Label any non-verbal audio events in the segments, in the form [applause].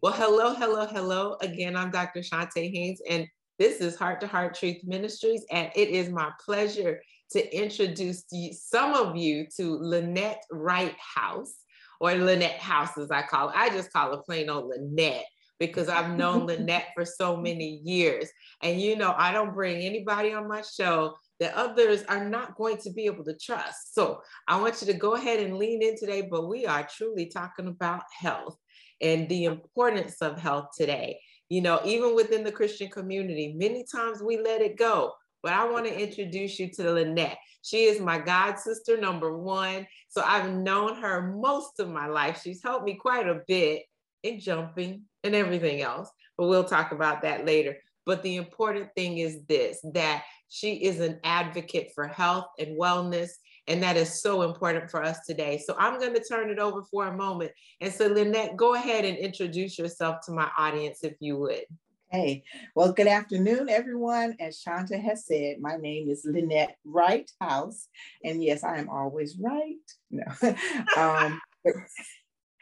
Well, hello, hello, hello. Again, I'm Dr. Chonta Haynes, and this is Heart to Heart Truth Ministries, and it is my pleasure to introduce some of you to Lynette Wright-House, or Lynette House as I call it. I just call it plain old Lynette because I've known [laughs] Lynette for so many years. And you know, I don't bring anybody on my show that others are not going to be able to trust. So I want you to go ahead and lean in today, but we are truly talking about health and the importance of health today. You know, even within the Christian community, many times we let it go. But I want to introduce you to Lynette. She is my god sister number one. So I've known her most of my life. She's helped me quite a bit in jumping and everything else. But we'll talk about that later. But the important thing is this that she is an advocate for health and wellness. And that is so important for us today. So I'm going to turn it over for a moment. And so, Lynette, go ahead and introduce yourself to my audience if you would. Hey, well, good afternoon, everyone. As Chonta has said, my name is Lynette Wright-House. And yes, I am always right. No. [laughs] um,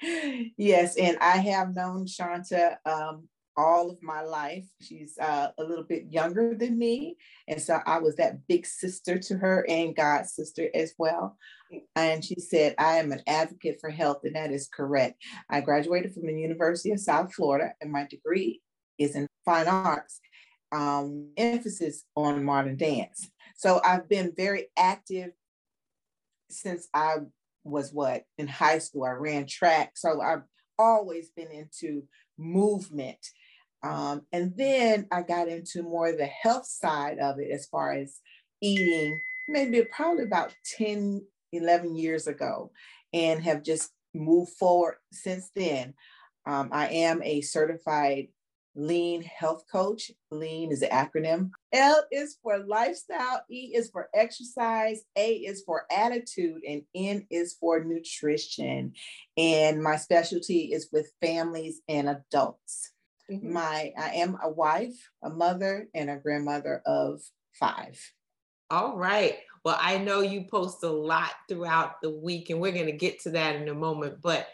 [laughs] yes, and I have known Chonta um, all of my life. She's uh, a little bit younger than me. And so I was that big sister to her and God sister as well. And she said, I am an advocate for health, and that is correct. I graduated from the University of South Florida, and my degree is in fine arts, um, emphasis on modern dance. So I've been very active since I was what in high school. I ran track. So I've always been into movement um, and then I got into more the health side of it as far as eating, maybe probably about 10, 11 years ago, and have just moved forward since then. Um, I am a certified lean health coach. Lean is the acronym. L is for lifestyle, E is for exercise, A is for attitude, and N is for nutrition. And my specialty is with families and adults. Mm-hmm. My I am a wife, a mother, and a grandmother of five. All right. Well, I know you post a lot throughout the week, and we're going to get to that in a moment. But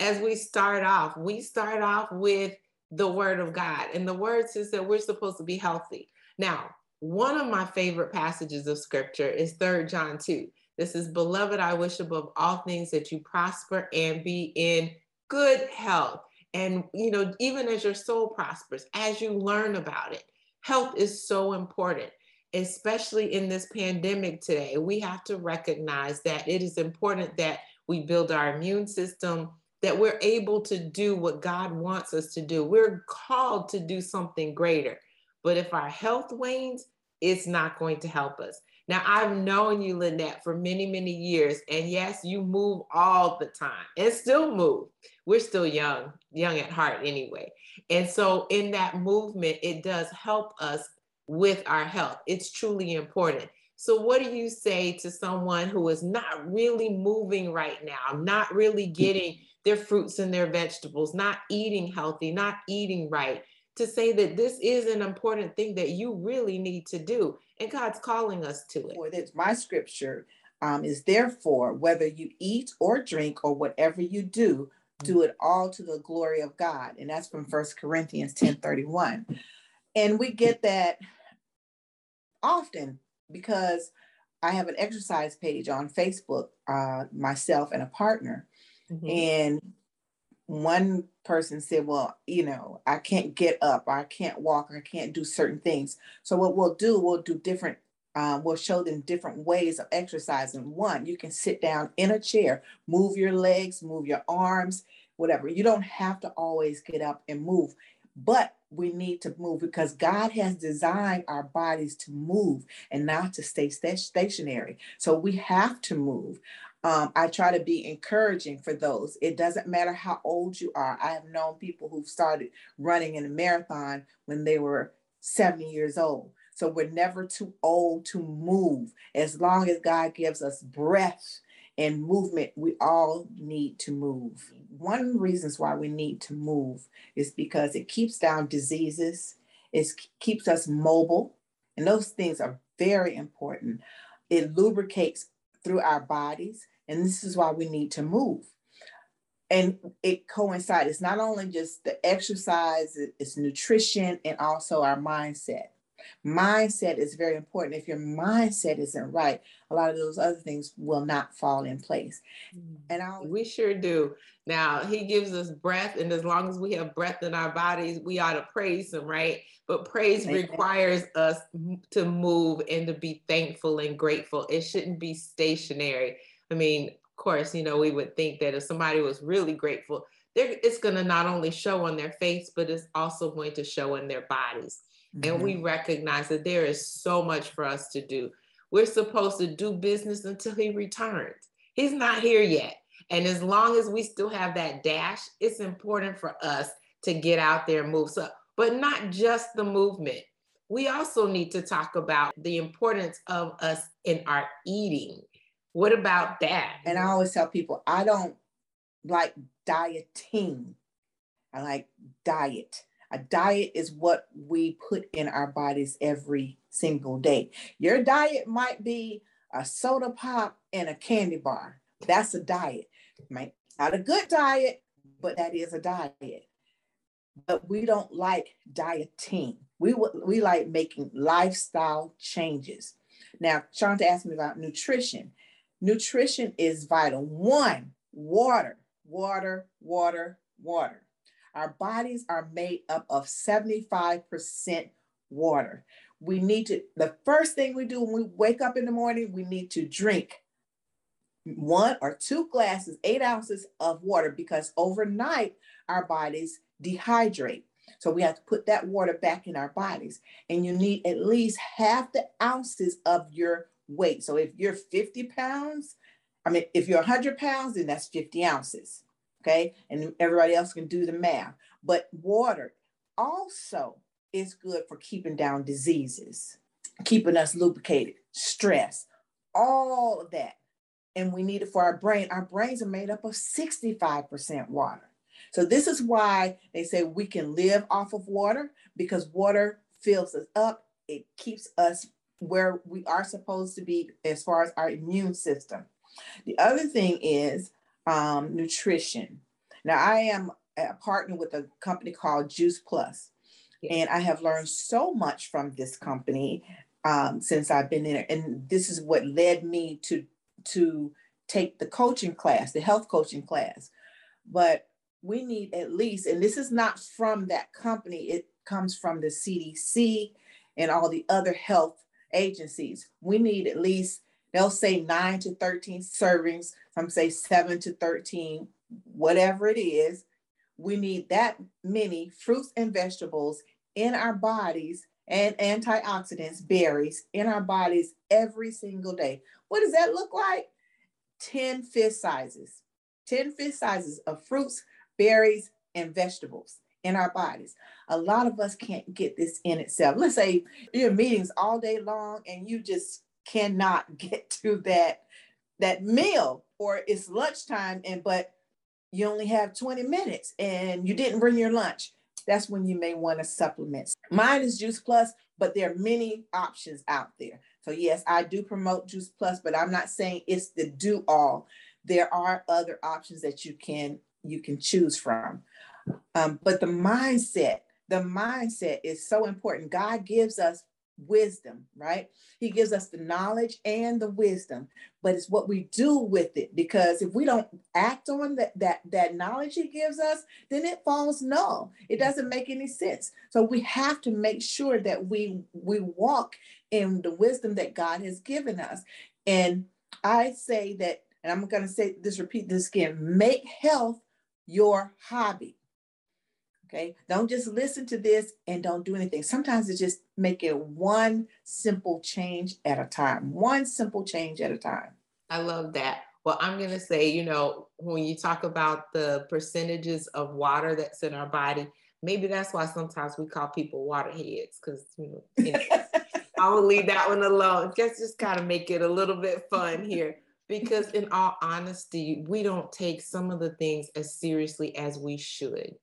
as we start off, we start off with the word of God. And the word says that we're supposed to be healthy. Now, one of my favorite passages of scripture is Third John 2. This is, Beloved, I wish above all things that you prosper and be in good health and, you know, even as your soul prospers, as you learn about it, health is so important, especially in this pandemic today. We have to recognize that it is important that we build our immune system, that we're able to do what God wants us to do. We're called to do something greater. But if our health wanes, it's not going to help us. Now, I've known you, Lynette, for many, many years. And yes, you move all the time and still move. We're still young, young at heart anyway. And so, in that movement, it does help us with our health. It's truly important. So, what do you say to someone who is not really moving right now, not really getting their fruits and their vegetables, not eating healthy, not eating right? To say that this is an important thing that you really need to do and God's calling us to it. Well, that's my scripture um, is therefore, whether you eat or drink or whatever you do, do it all to the glory of God. And that's from First Corinthians 10 31. And we get that often because I have an exercise page on Facebook, uh, myself and a partner. Mm-hmm. And one person said, Well, you know, I can't get up, I can't walk, I can't do certain things. So, what we'll do, we'll do different, um, we'll show them different ways of exercising. One, you can sit down in a chair, move your legs, move your arms, whatever. You don't have to always get up and move, but we need to move because God has designed our bodies to move and not to stay stationary. So, we have to move. Um, I try to be encouraging for those. It doesn't matter how old you are. I have known people who've started running in a marathon when they were 70 years old. So we're never too old to move. As long as God gives us breath and movement, we all need to move. One reasons why we need to move is because it keeps down diseases, it keeps us mobile, and those things are very important. It lubricates through our bodies, and this is why we need to move. And it coincides. It's not only just the exercise, it's nutrition and also our mindset. Mindset is very important. If your mindset isn't right, a lot of those other things will not fall in place. Mm. And I we sure do. Now he gives us breath, and as long as we have breath in our bodies, we ought to praise him, right? But praise Amen. requires us to move and to be thankful and grateful. It shouldn't be stationary. I mean, of course, you know, we would think that if somebody was really grateful, it's going to not only show on their face, but it's also going to show in their bodies. Mm-hmm. And we mm-hmm. recognize that there is so much for us to do. We're supposed to do business until he returns. He's not here yet. And as long as we still have that dash, it's important for us to get out there and move. So, but not just the movement. We also need to talk about the importance of us in our eating. What about that? And I always tell people I don't like dieting. I like diet. A diet is what we put in our bodies every single day. Your diet might be a soda pop and a candy bar. That's a diet. Might not a good diet, but that is a diet. But we don't like dieting. We we like making lifestyle changes. Now, Chonta asked me about nutrition. Nutrition is vital. One, water, water, water, water. Our bodies are made up of 75% water. We need to, the first thing we do when we wake up in the morning, we need to drink one or two glasses, eight ounces of water, because overnight our bodies dehydrate. So we have to put that water back in our bodies. And you need at least half the ounces of your weight. So if you're 50 pounds, I mean, if you're 100 pounds, then that's 50 ounces okay? And everybody else can do the math. But water also is good for keeping down diseases, keeping us lubricated, stress, all of that. And we need it for our brain. Our brains are made up of 65% water. So this is why they say we can live off of water because water fills us up. It keeps us where we are supposed to be as far as our immune system. The other thing is um, nutrition. Now, I am a partner with a company called Juice Plus, and I have learned so much from this company um, since I've been in it. And this is what led me to to take the coaching class, the health coaching class. But we need at least, and this is not from that company, it comes from the CDC and all the other health agencies. We need at least They'll say nine to 13 servings, some say seven to 13, whatever it is. We need that many fruits and vegetables in our bodies and antioxidants, berries in our bodies every single day. What does that look like? 10 fist sizes, 10 fist sizes of fruits, berries, and vegetables in our bodies. A lot of us can't get this in itself. Let's say you're meetings all day long and you just cannot [laughs] get to that that meal or it's lunchtime and but you only have 20 minutes and you didn't bring your lunch. That's when you may want to supplement. Mine is juice plus but there are many options out there. So yes i do promote juice plus but i'm not saying it's the do all there are other options that you can you can choose from um, but the mindset the mindset is so important god gives us wisdom, right? He gives us the knowledge and the wisdom, but it's what we do with it. Because if we don't act on that that that knowledge he gives us, then it falls null. It doesn't make any sense. So we have to make sure that we we walk in the wisdom that God has given us. And I say that, and I'm going to say this, repeat this again: make health your hobby. Okay. Don't just listen to this and don't do anything. Sometimes it's just make it one simple change at a time, one simple change at a time. I love that. Well, I'm going to say, you know, when you talk about the percentages of water that's in our body, maybe that's why sometimes we call people waterheads because, you know, [laughs] I will leave that one alone. Just, just kind of make it a little bit fun here because, in all honesty, we don't take some of the things as seriously as we should.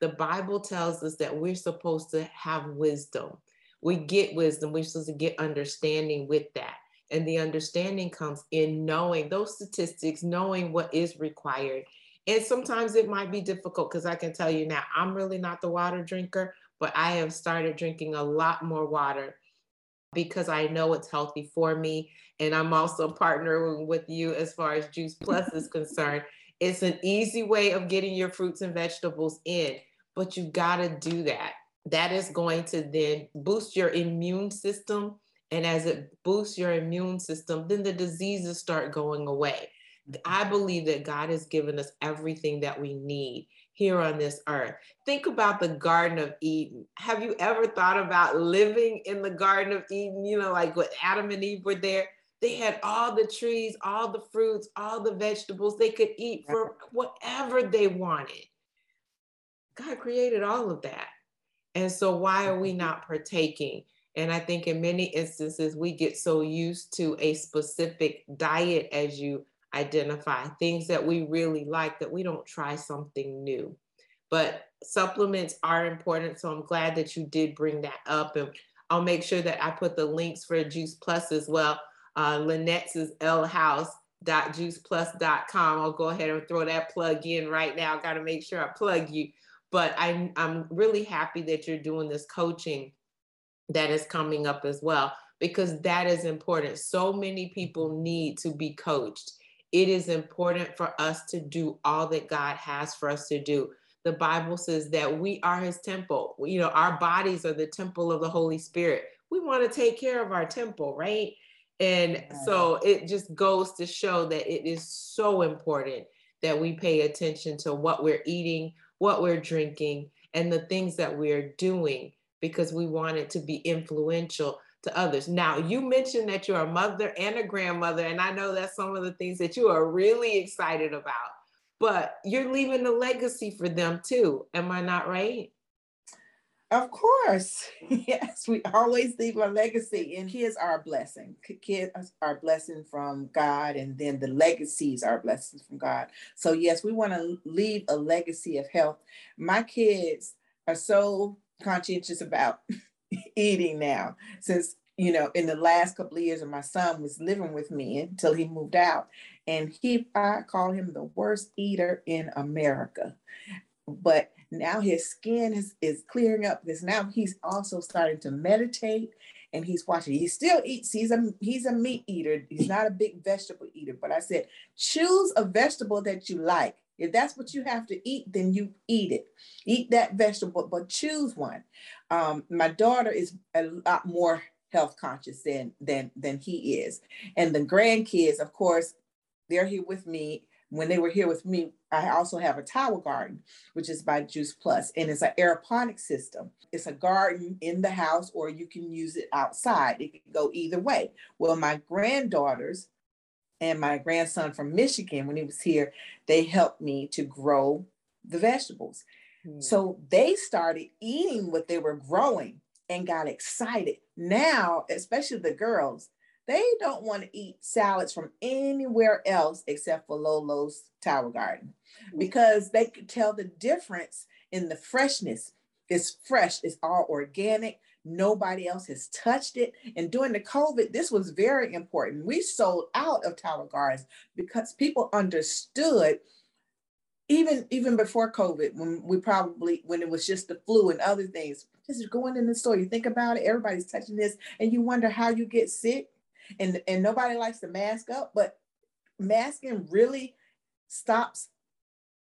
The Bible tells us that we're supposed to have wisdom. We get wisdom, we're supposed to get understanding with that. And the understanding comes in knowing those statistics, knowing what is required. And sometimes it might be difficult because I can tell you now, I'm really not the water drinker, but I have started drinking a lot more water because I know it's healthy for me. And I'm also partnering with you as far as Juice Plus is concerned. It's an easy way of getting your fruits and vegetables in, but you've got to do that. That is going to then boost your immune system and as it boosts your immune system, then the diseases start going away. Mm-hmm. I believe that God has given us everything that we need here on this earth. Think about the Garden of Eden. Have you ever thought about living in the Garden of Eden? You know, like when Adam and Eve were there, they had all the trees, all the fruits, all the vegetables they could eat for whatever they wanted. God created all of that. And so, why are we not partaking? And I think in many instances, we get so used to a specific diet as you identify things that we really like that we don't try something new. But supplements are important. So I'm glad that you did bring that up. And I'll make sure that I put the links for Juice Plus as well. Uh, Lynette's is lhouse.juiceplus.com. I'll go ahead and throw that plug in right now. Got to make sure I plug you. But I, I'm really happy that you're doing this coaching that is coming up as well, because that is important. So many people mm-hmm. need to be coached. It is important for us to do all that God has for us to do. The Bible says that we are his temple. You know, our bodies are the temple of the Holy Spirit. We want to take care of our temple, right? And so it just goes to show that it is so important that we pay attention to what we're eating, what we're drinking, and the things that we're doing because we want it to be influential to others. Now, you mentioned that you're a mother and a grandmother, and I know that's some of the things that you are really excited about, but you're leaving a legacy for them too. Am I not right? Of course. [laughs] Yes, we always leave a legacy, and kids are a blessing. Kids are a blessing from God, and then the legacies are blessings from God. So, yes, we want to leave a legacy of health. My kids are so conscientious about [laughs] eating now since you know in the last couple of years and my son was living with me until he moved out and he i call him the worst eater in america but now his skin is, is clearing up because now he's also starting to meditate and he's watching he still eats he's a he's a meat eater he's not a big vegetable eater but i said choose a vegetable that you like if that's what you have to eat, then you eat it. Eat that vegetable, but choose one. Um, my daughter is a lot more health conscious than than than he is, and the grandkids, of course, they're here with me. When they were here with me, I also have a tower garden, which is by Juice Plus, and it's an aeroponic system. It's a garden in the house, or you can use it outside. It can go either way. Well, my granddaughters and my grandson from Michigan, when he was here, they helped me to grow the vegetables. Mm. So they started eating what they were growing and got excited. Now, especially the girls, they don't want to eat salads from anywhere else except for Lolo's Tower Garden hmm. because they could tell the difference in the freshness. It's fresh, it's all organic. Nobody else has touched it. And during the COVID, this was very important. We sold out of Tower Gardens because people understood even even before COVID, when we probably when it was just the flu and other things, just going in the store, you think about it, everybody's touching this, and you wonder how you get sick. And and nobody likes to mask up, but masking really stops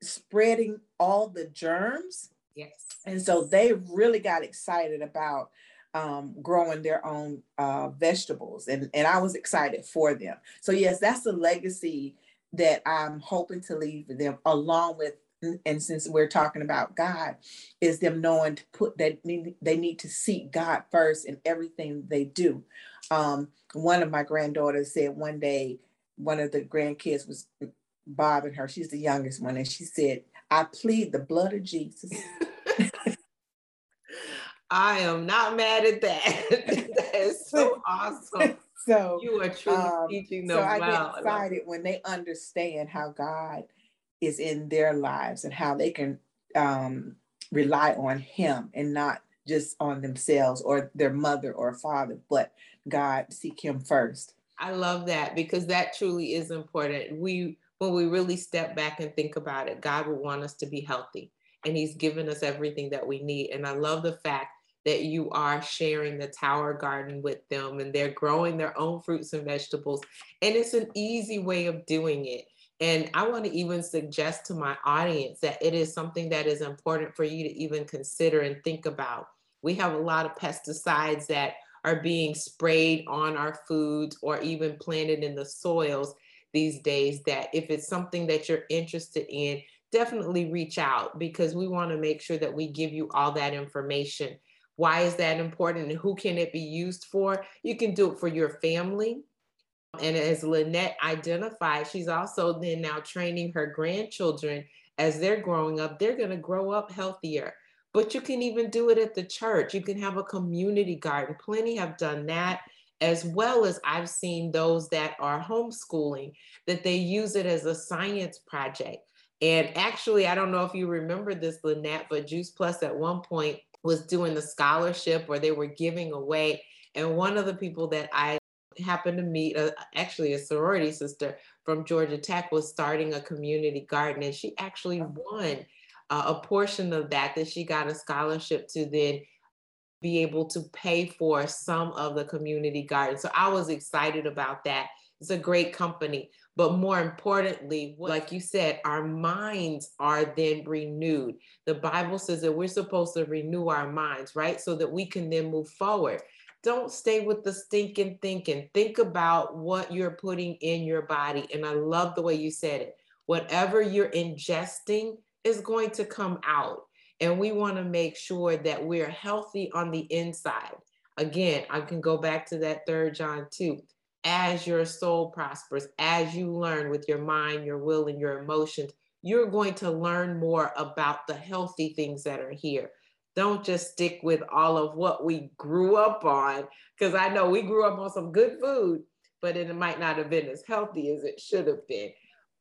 spreading all the germs. Yes. And so they really got excited about um, growing their own uh, vegetables, and and I was excited for them. So yes, that's the legacy that I'm hoping to leave them, along with and since we're talking about God, is them knowing to put that they need to seek God first in everything they do. Um, one of my granddaughters said one day, one of the grandkids was bothering her. She's the youngest one, and she said, "I plead the blood of Jesus." [laughs] I am not mad at that. [laughs] that is so awesome. [laughs] So you are truly um, teaching them so I well. get excited when they understand how God is in their lives and how they can um, rely on Him and not just on themselves or their mother or father, but God seek Him first. I love that because that truly is important. We when we really step back and think about it, God would want us to be healthy and he's given us everything that we need. And I love the fact that you are sharing the tower garden with them and they're growing their own fruits and vegetables. And it's an easy way of doing it. And I want to even suggest to my audience that it is something that is important for you to even consider and think about. We have a lot of pesticides that are being sprayed on our foods or even planted in the soils these days that if it's something that you're interested in, definitely reach out because we want to make sure that we give you all that information why is that important and who can it be used for? You can do it for your family. And as Lynette identified, she's also then now training her grandchildren as they're growing up, they're going to grow up healthier. But you can even do it at the church. You can have a community garden. Plenty have done that, as well as I've seen those that are homeschooling, that they use it as a science project. And actually, I don't know if you remember this, Lynette, but Juice Plus at one point was doing the scholarship or they were giving away. And one of the people that I happened to meet, uh, actually a sorority sister from Georgia Tech, was starting a community garden, and she actually won uh, a portion of that. That she got a scholarship to then be able to pay for some of the community garden. So I was excited about that. It's a great company. But more importantly, like you said, our minds are then renewed. The Bible says that we're supposed to renew our minds, right? So that we can then move forward. Don't stay with the stinking thinking. Think about what you're putting in your body. And I love the way you said it. Whatever you're ingesting is going to come out. And we want to make sure that we're healthy on the inside. Again, I can go back to that third John 2 as your soul prospers, as you learn with your mind, your will, and your emotions, you're going to learn more about the healthy things that are here. Don't just stick with all of what we grew up on, because I know we grew up on some good food, but it might not have been as healthy as it should have been.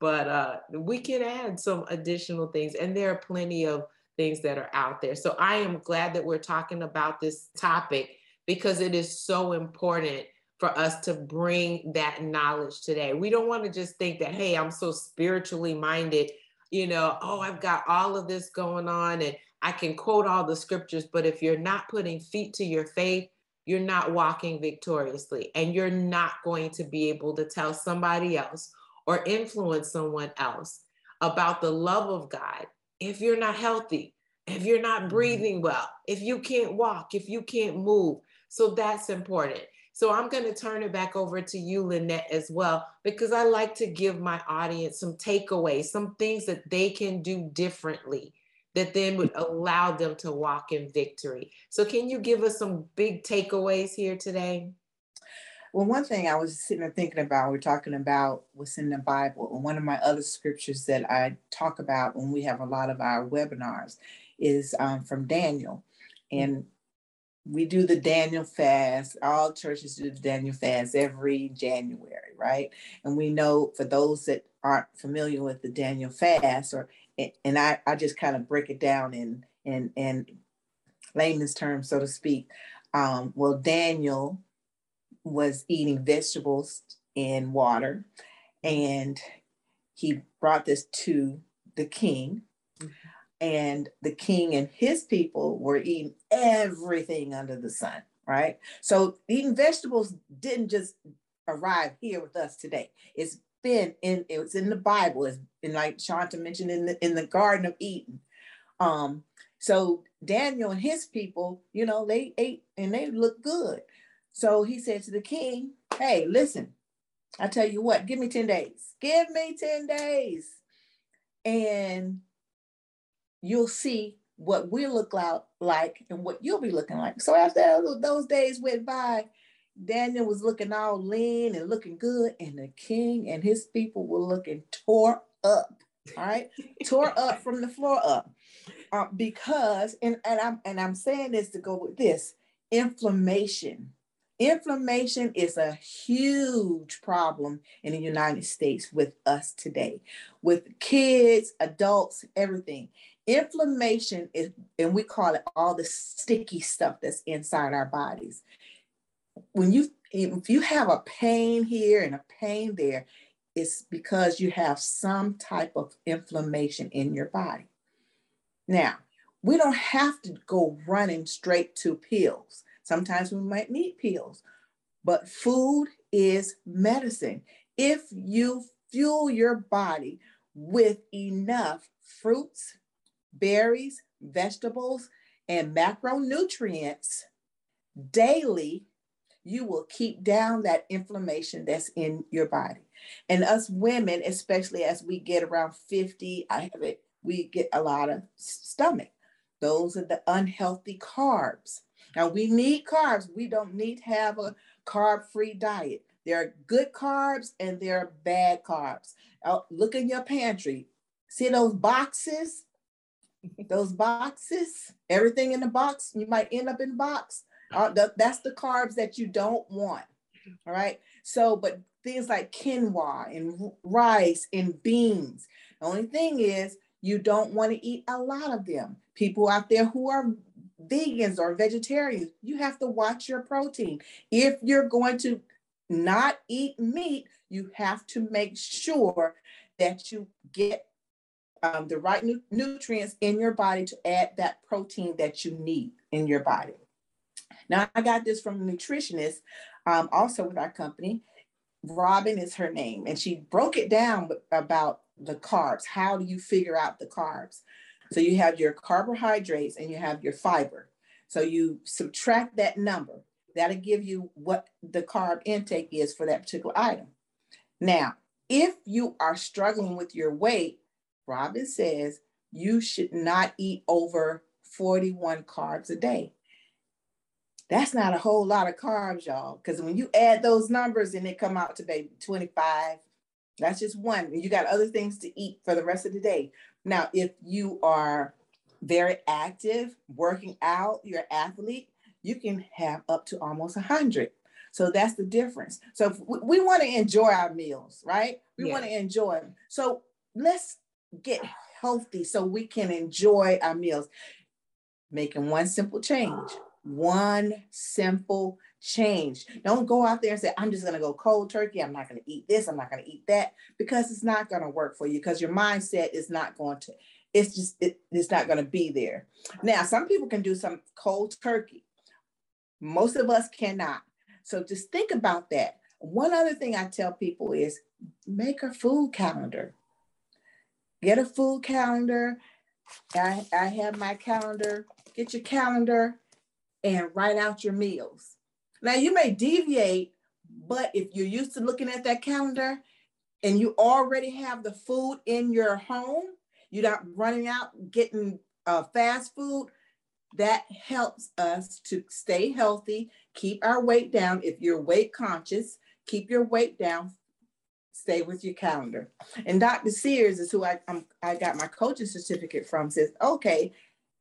But uh, we can add some additional things, and there are plenty of things that are out there. So I am glad that we're talking about this topic because it is so important for us to bring that knowledge today. We don't want to just think that, hey, I'm so spiritually minded, you know, oh, I've got all of this going on and I can quote all the scriptures, but if you're not putting feet to your faith, you're not walking victoriously and you're not going to be able to tell somebody else or influence someone else about the love of God if you're not healthy, if you're not mm-hmm. breathing well, if you can't walk, if you can't move. So that's important. So I'm going to turn it back over to you, Lynette, as well, because I like to give my audience some takeaways, some things that they can do differently that then would allow them to walk in victory. So, can you give us some big takeaways here today? Well, one thing I was sitting there thinking about, we're talking about what's in the Bible. And one of my other scriptures that I talk about when we have a lot of our webinars is um, from Daniel. And we do the Daniel fast. All churches do the Daniel fast every January, right? And we know for those that aren't familiar with the Daniel fast, or and I, I just kind of break it down in in in layman's terms, so to speak. Um, well, Daniel was eating vegetables and water, and he brought this to the king. And the king and his people were eating everything under the sun, right? So eating vegetables didn't just arrive here with us today. It's been in it was in the Bible. It's been like Chonta mentioned in the in the Garden of Eden. Um, so Daniel and his people, you know, they ate and they looked good. So he said to the king, Hey, listen, I tell you what, give me 10 days. Give me 10 days. And you'll see what we look like and what you'll be looking like. So after those days went by, Daniel was looking all lean and looking good, and the king and his people were looking tore up. All right, tore up from the floor up, uh, because and and I'm and I'm saying this to go with this inflammation. Inflammation is a huge problem in the United States with us today, with kids, adults, everything. Inflammation is, and we call it all the sticky stuff that's inside our bodies. When you, if you have a pain here and a pain there, it's because you have some type of inflammation in your body. Now, we don't have to go running straight to pills. Sometimes we might need pills, but food is medicine. If you fuel your body with enough fruits, berries, vegetables, and macronutrients daily, you will keep down that inflammation that's in your body. And us women, especially as we get around 50, I have it, we get a lot of stomach. Those are the unhealthy carbs. Now we need carbs. We don't need to have a carb-free diet. There are good carbs and there are bad carbs. Now, look in your pantry. See those boxes? those boxes, everything in the box, you might end up in the box. Uh, the, that's the carbs that you don't want. All right. So, but things like quinoa and rice and beans. The only thing is, you don't want to eat a lot of them. People out there who are vegans or vegetarians, you have to watch your protein. If you're going to not eat meat, you have to make sure that you get um, the right nu- nutrients in your body to add that protein that you need in your body. Now, I got this from a nutritionist, um, also with our company. Robin is her name, and she broke it down about the carbs. How do you figure out the carbs? So you have your carbohydrates and you have your fiber. So you subtract that number. That'll give you what the carb intake is for that particular item. Now, if you are struggling with your weight, Robin says you should not eat over 41 carbs a day. That's not a whole lot of carbs, y'all, because when you add those numbers and they come out to maybe 25, that's just one. You got other things to eat for the rest of the day. Now, if you are very active, working out, you're an athlete, you can have up to almost 100. So that's the difference. So we, we want to enjoy our meals, right? We want to enjoy them. So let's get healthy so we can enjoy our meals. Making one simple change, one simple change. Don't go out there and say, I'm just going to go cold turkey. I'm not going to eat this. I'm not going to eat that because it's not going to work for you because your mindset is not going to, it's just, it, it's not going to be there. Now, some people can do some cold turkey. Most of us cannot. So just think about that. One other thing I tell people is make a food calendar get a food calendar. I, I have my calendar. Get your calendar and write out your meals. Now you may deviate, but if you're used to looking at that calendar and you already have the food in your home, you're not running out getting uh, fast food. That helps us to stay healthy, keep our weight down. If you're weight conscious, keep your weight down stay with your calendar. And Dr. Sears is who I, I'm, I got my coaching certificate from, says, okay,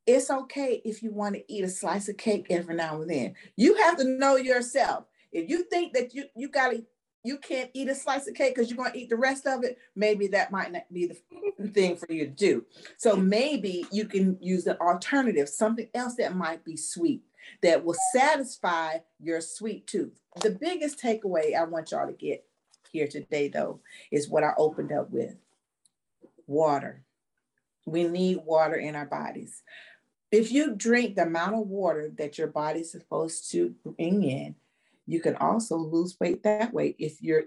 it's okay if you want to eat a slice of cake every now and then. You have to know yourself. If you think that you, you got to, you can't eat a slice of cake because you're going to eat the rest of it, maybe that might not be the [laughs] thing for you to do. So maybe you can use an alternative, something else that might be sweet that will satisfy your sweet tooth. The biggest takeaway I want y'all to get here today, though, is what I opened up with water. We need water in our bodies. If you drink the amount of water that your body's supposed to bring in, you can also lose weight that way if you're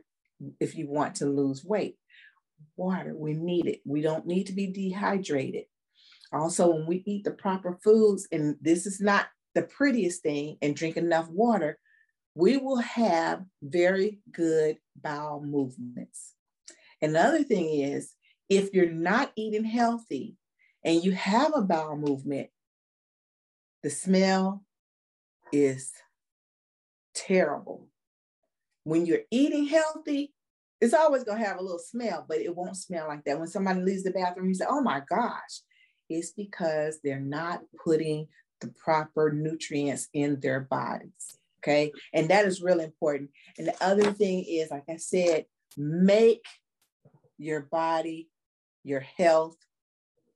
if you want to lose weight. Water, we need it. We don't need to be dehydrated. Also, when we eat the proper foods, and this is not the prettiest thing, and drink enough water, we will have very good bowel movements. Another thing is, if you're not eating healthy and you have a bowel movement, the smell is terrible. when you're eating healthy, it's always going to have a little smell, but it won't smell like that. When somebody leaves the bathroom, you say, oh my gosh, it's because they're not putting the proper nutrients in their bodies. Okay. And that is really important. And the other thing is, like I said, make your body, your health,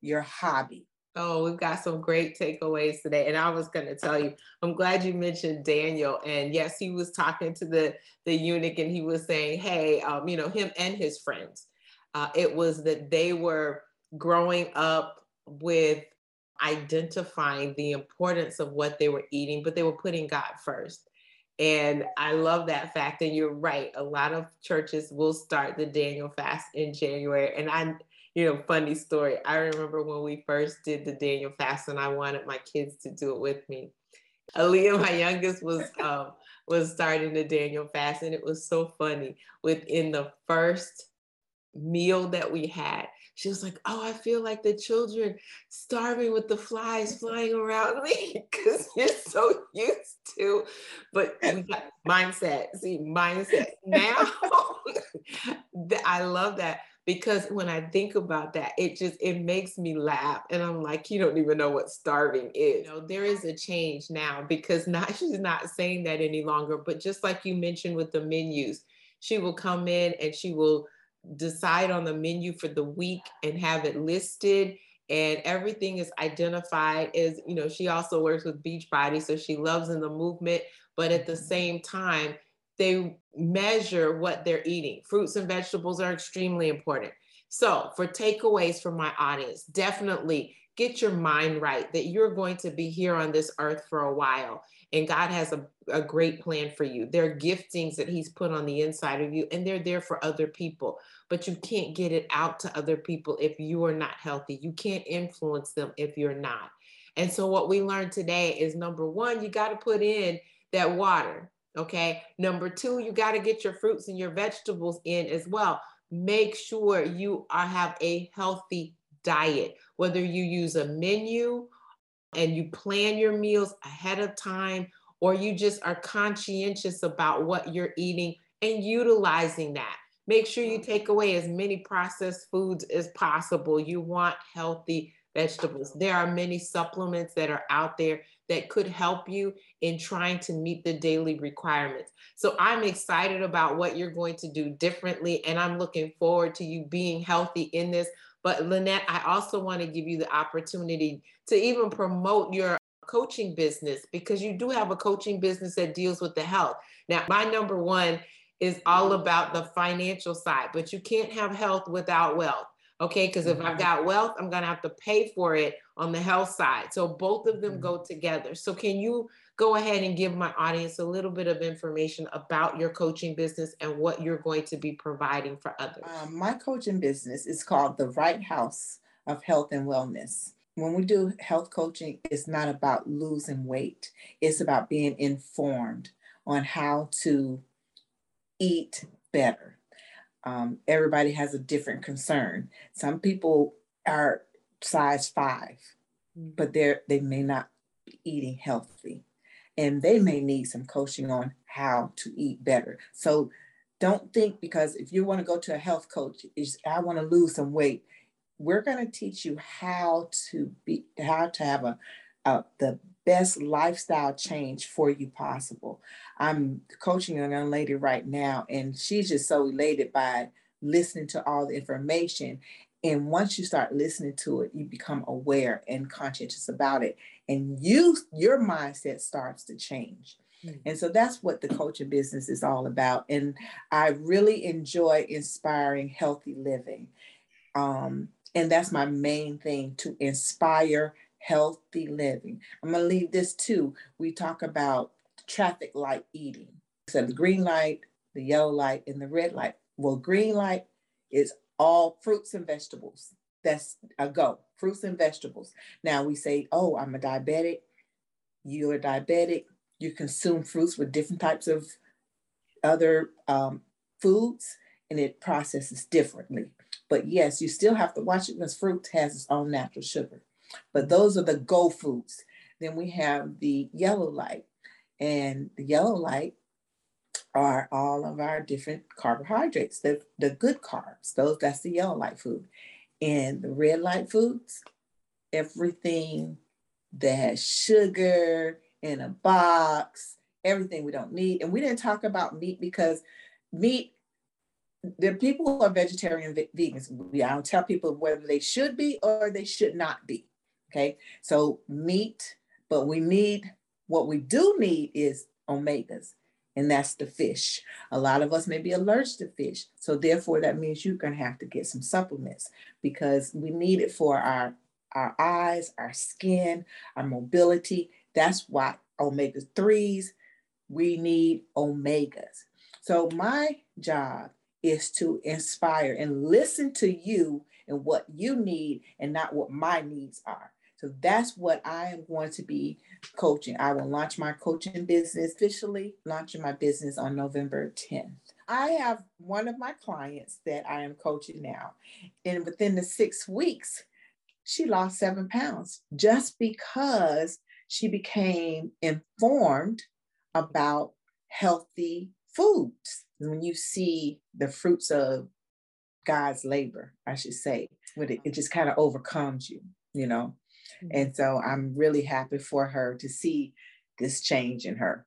your hobby. Oh, we've got some great takeaways today. And I was going to tell you, I'm glad you mentioned Daniel. And yes, he was talking to the, the eunuch and he was saying, hey, um, you know, him and his friends. Uh, it was that they were growing up with identifying the importance of what they were eating, but they were putting God first. And I love that fact. And you're right. A lot of churches will start the Daniel fast in January. And I, you know, funny story. I remember when we first did the Daniel fast, and I wanted my kids to do it with me. Aaliyah, my [laughs] youngest, was um, was starting the Daniel fast, and it was so funny. Within the first meal that we had, she was like, "Oh, I feel like the children starving with the flies flying around me [laughs] because you're so used to." But we got mindset. See, mindset. Now, [laughs] I love that because when I think about that, it just it makes me laugh, and I'm like, you don't even know what starving is. You know, there is a change now because not [laughs] she's not saying that any longer. But just like you mentioned with the menus, she will come in and she will decide on the menu for the week and have it listed and everything is identified as you know she also works with beachbody so she loves in the movement but at the mm-hmm. same time they measure what they're eating. Fruits and vegetables are extremely important. So, for takeaways from my audience, definitely get your mind right that you're going to be here on this earth for a while. And God has a, a great plan for you. There are giftings that He's put on the inside of you, and they're there for other people. But you can't get it out to other people if you are not healthy. You can't influence them if you're not. And so, what we learned today is number one, you got to put in that water. Okay. Number two, you got to get your fruits and your vegetables in as well. Make sure you are, have a healthy diet, whether you use a menu and you plan your meals ahead of time, or you just are conscientious about what you're eating and utilizing that. Make sure you take away as many processed foods as possible. You want healthy vegetables. There are many supplements that are out there that could help you in trying to meet the daily requirements. So I'm excited about what you're going to do differently, and I'm looking forward to you being healthy in this. But Lynette, I also want to give you the opportunity to even promote your coaching business because you do have a coaching business that deals with the health. Now, my number one is all about the financial side, but you can't have health without wealth. Okay, because if I've mm-hmm. got wealth, I'm going to have to pay for it on the health side. So both of them mm-hmm. go together. So, can you go ahead and give my audience a little bit of information about your coaching business and what you're going to be providing for others? Um, my coaching business is called the Wright-House of Health and Wellness. When we do health coaching, it's not about losing weight, it's about being informed on how to eat better um, everybody has a different concern. Some people are size five, but they're they may not be eating healthy, and they may need some coaching on how to eat better. So don't think because if you want to go to a health coach, is I want to lose some weight. We're going to teach you how to be how to have a, a the best lifestyle change for you possible. I'm coaching a young lady right now, and she's just so elated by listening to all the information. And once you start listening to it, you become aware and conscientious about it. And you your mindset starts to change. Mm-hmm. And so that's what the coaching business is all about. And I really enjoy inspiring healthy living. Um, and that's my main thing to inspire healthy living. I'm going to leave this too. We talk about traffic light eating. So the green light, the yellow light, and the red light. Well, green light is all fruits and vegetables. That's a go. Fruits and vegetables. Now we say, oh, I'm a diabetic. You're a diabetic. You consume fruits with different types of other um, foods, and it processes differently. But yes, you still have to watch it because fruit has its own natural sugar. But those are the go foods. Then we have the yellow light. And the yellow light are all of our different carbohydrates, the, the good carbs. Those that's the yellow light food. And the red light foods, everything that has sugar in a box, everything we don't need. And we didn't talk about meat because meat, the people who are vegetarian vegans. I don't tell people whether they should be or they should not be. Okay. So meat, but we need what we do need is omegas and that's the fish. A lot of us may be allergic to fish. So therefore that means you're going to have to get some supplements because we need it for our our eyes, our skin, our mobility. That's why omega 3s, we need omegas. So my job is to inspire and listen to you and what you need and not what my needs are. So that's what I am going to be coaching. I will launch my coaching business officially, launching my business on November 10th. I have one of my clients that I am coaching now. And within the six weeks, she lost seven pounds just because she became informed about healthy foods. When you see the fruits of God's labor, I should say, it, it just kind of overcomes you, you know. Mm-hmm. And so I'm really happy for her to see this change in her.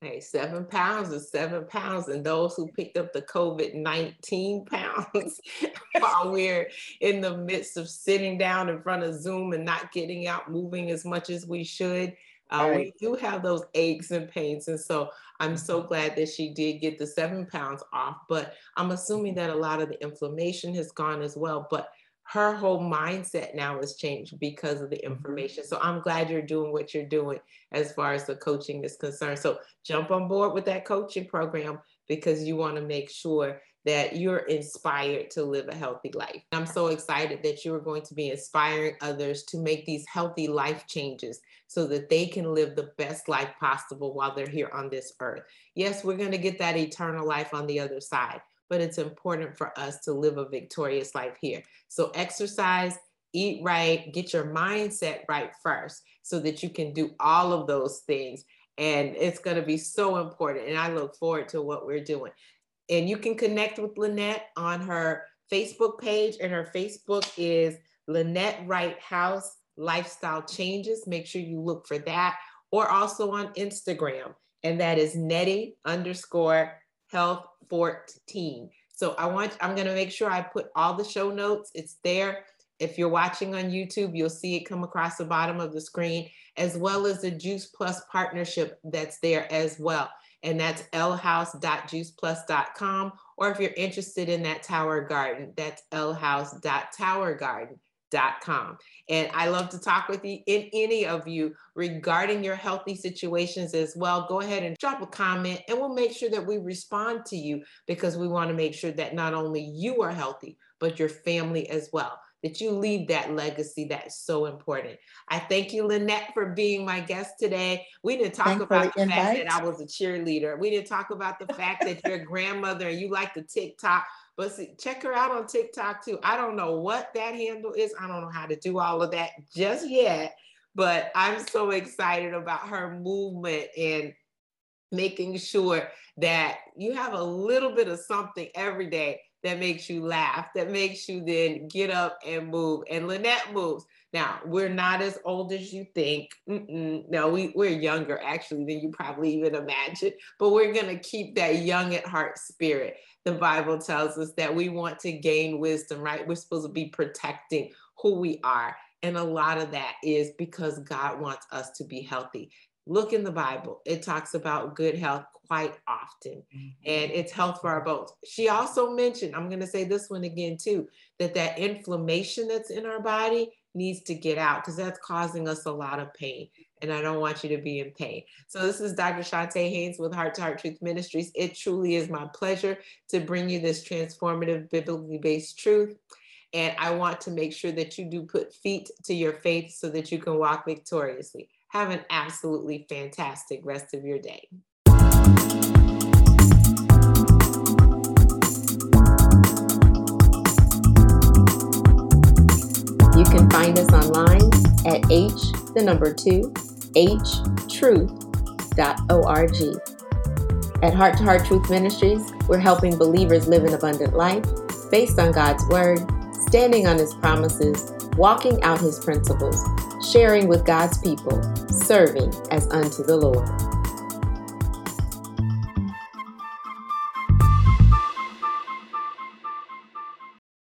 Hey, seven pounds is seven pounds. And those who picked up the COVID 19 [laughs] pounds [laughs] while we're in the midst of sitting down in front of Zoom and not getting out moving as much as we should, uh, right. we do have those aches and pains. And so I'm so mm-hmm. glad that she did get the seven pounds off. But I'm assuming that a lot of the inflammation has gone as well. But her whole mindset now has changed because of the mm-hmm. information. So I'm glad you're doing what you're doing as far as the coaching is concerned. So jump on board with that coaching program because you want to make sure that you're inspired to live a healthy life. I'm so excited that you are going to be inspiring others to make these healthy life changes so that they can live the best life possible while they're here on this earth. Yes, we're going to get that eternal life on the other side but it's important for us to live a victorious life here. So exercise, eat right, get your mindset right first so that you can do all of those things. And it's going to be so important. And I look forward to what we're doing. And you can connect with Lynette on her Facebook page, and her Facebook is Lynette Wright-House Lifestyle Changes. Make sure you look for that, or also on Instagram, and that is Nettie underscore Health 14. So I want, I'm going to make sure I put all the show notes. It's there. If you're watching on YouTube, you'll see it come across the bottom of the screen, as well as the Juice Plus partnership that's there as well. And that's lhouse.juiceplus.com. Or if you're interested in that tower garden, that's lhouse.towergarden com. And I love to talk with you in any of you regarding your healthy situations as well. Go ahead and drop a comment and we'll make sure that we respond to you because we want to make sure that not only you are healthy, but your family as well. That you leave that legacy that's so important. I thank you, Lynette, for being my guest today. We didn't talk about the, the fact that I was a cheerleader. We didn't talk about the fact that you're [laughs] grandmother and you like the TikTok but see, check her out on TikTok too. I don't know what that handle is. I don't know how to do all of that just yet, but I'm so excited about her movement and making sure that you have a little bit of something every day that makes you laugh, that makes you then get up and move. And Lynette moves. Now, we're not as old as you think. Mm-mm. No, we, we're younger actually than you probably even imagine, but we're going to keep that young at heart spirit the Bible tells us that we want to gain wisdom, right? We're supposed to be protecting who we are. And a lot of that is because God wants us to be healthy. Look in the Bible, it talks about good health quite often, mm-hmm. and it's health for our bones. She also mentioned, I'm going to say this one again too, that that inflammation that's in our body needs to get out because that's causing us a lot of pain and I don't want you to be in pain. So this is Dr. Chonta Haynes with Heart to Heart Truth Ministries. It truly is my pleasure to bring you this transformative, biblically based truth. And I want to make sure that you do put feet to your faith so that you can walk victoriously. Have an absolutely fantastic rest of your day. Find us online at H, the number two, h htruth.org. At Heart to Heart Truth Ministries, we're helping believers live an abundant life based on God's Word, standing on His promises, walking out His principles, sharing with God's people, serving as unto the Lord.